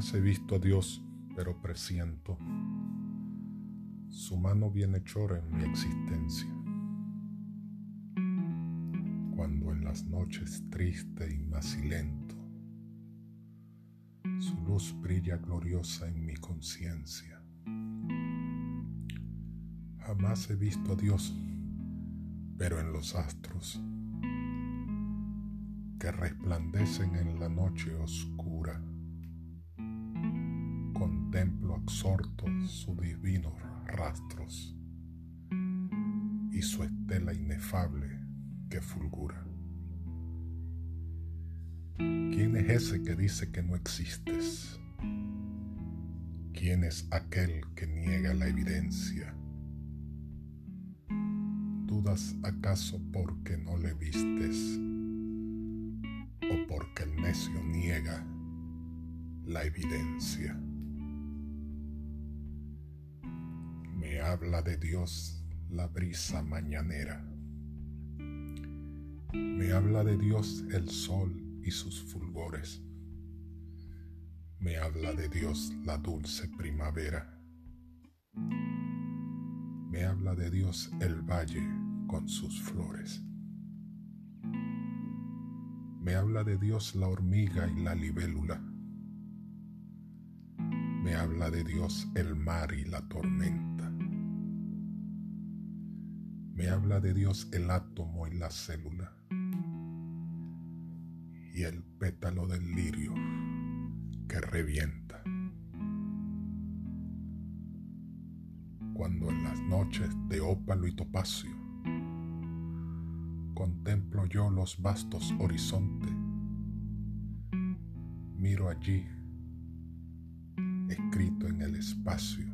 Jamás he visto a Dios, pero presiento su mano bienhechora en mi existencia. Cuando en las noches triste y macilento, su luz brilla gloriosa en mi conciencia. Jamás he visto a Dios, pero en los astros que resplandecen en la noche oscura. Absorto sus divinos rastros y su estela inefable que fulgura. ¿Quién es ese que dice que no existes? ¿Quién es aquel que niega la evidencia? ¿Dudas acaso porque no le vistes? o porque el necio niega la evidencia. Habla de Dios la brisa mañanera. Me habla de Dios el sol y sus fulgores. Me habla de Dios la dulce primavera. Me habla de Dios el valle con sus flores. Me habla de Dios la hormiga y la libélula. Me habla de Dios el mar y la tormenta. Me habla de Dios el átomo y la célula. Y el pétalo del lirio que revienta. Cuando en las noches de ópalo y topacio contemplo yo los vastos horizontes. Miro allí, escrito en el espacio,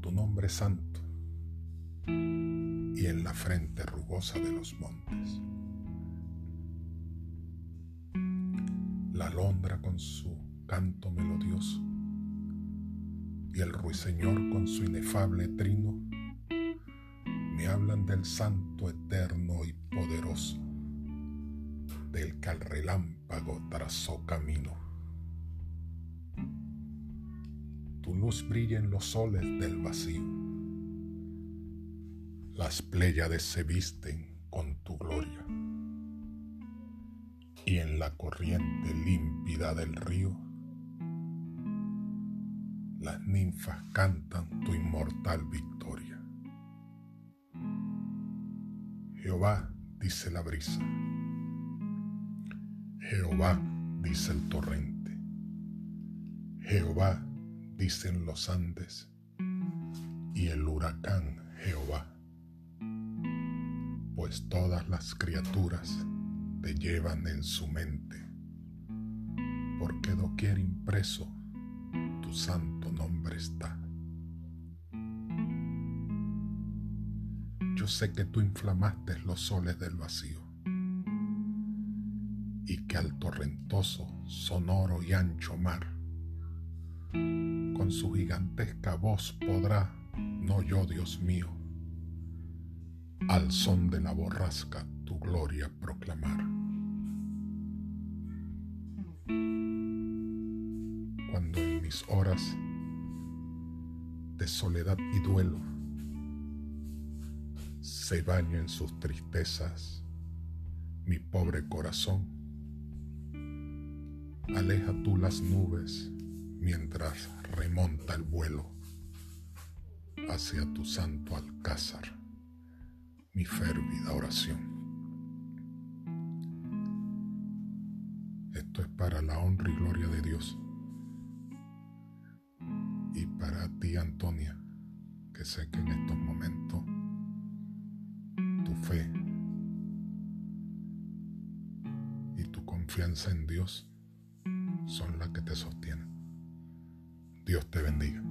tu nombre santo la frente rugosa de los montes. La alondra con su canto melodioso y el ruiseñor con su inefable trino me hablan del Santo eterno y poderoso, del que al relámpago trazó camino. Tu luz brilla en los soles del vacío. Las pléyades se visten con tu gloria. Y en la corriente límpida del río, las ninfas cantan tu inmortal victoria. Jehová, dice la brisa. Jehová, dice el torrente. Jehová, dicen los Andes. Y el huracán Jehová. Pues todas las criaturas te llevan en su mente, porque doquier impreso tu santo nombre está. yo sé que tú inflamaste los soles del vacío y que al torrentoso, sonoro y ancho mar, con su gigantesca voz podrá, no yo Dios mío, al son de la borrasca tu gloria proclamar. Cuando en mis horas de soledad y duelo se baña en sus tristezas mi pobre corazón. Aleja tú las nubes mientras remonta el vuelo hacia tu santo alcázar, mi férvida oración. Esto es para la honra y gloria de Dios. Y para ti, Antonia, que sé que en estos momentos fe y tu confianza en Dios son las que te sostienen. Dios te bendiga.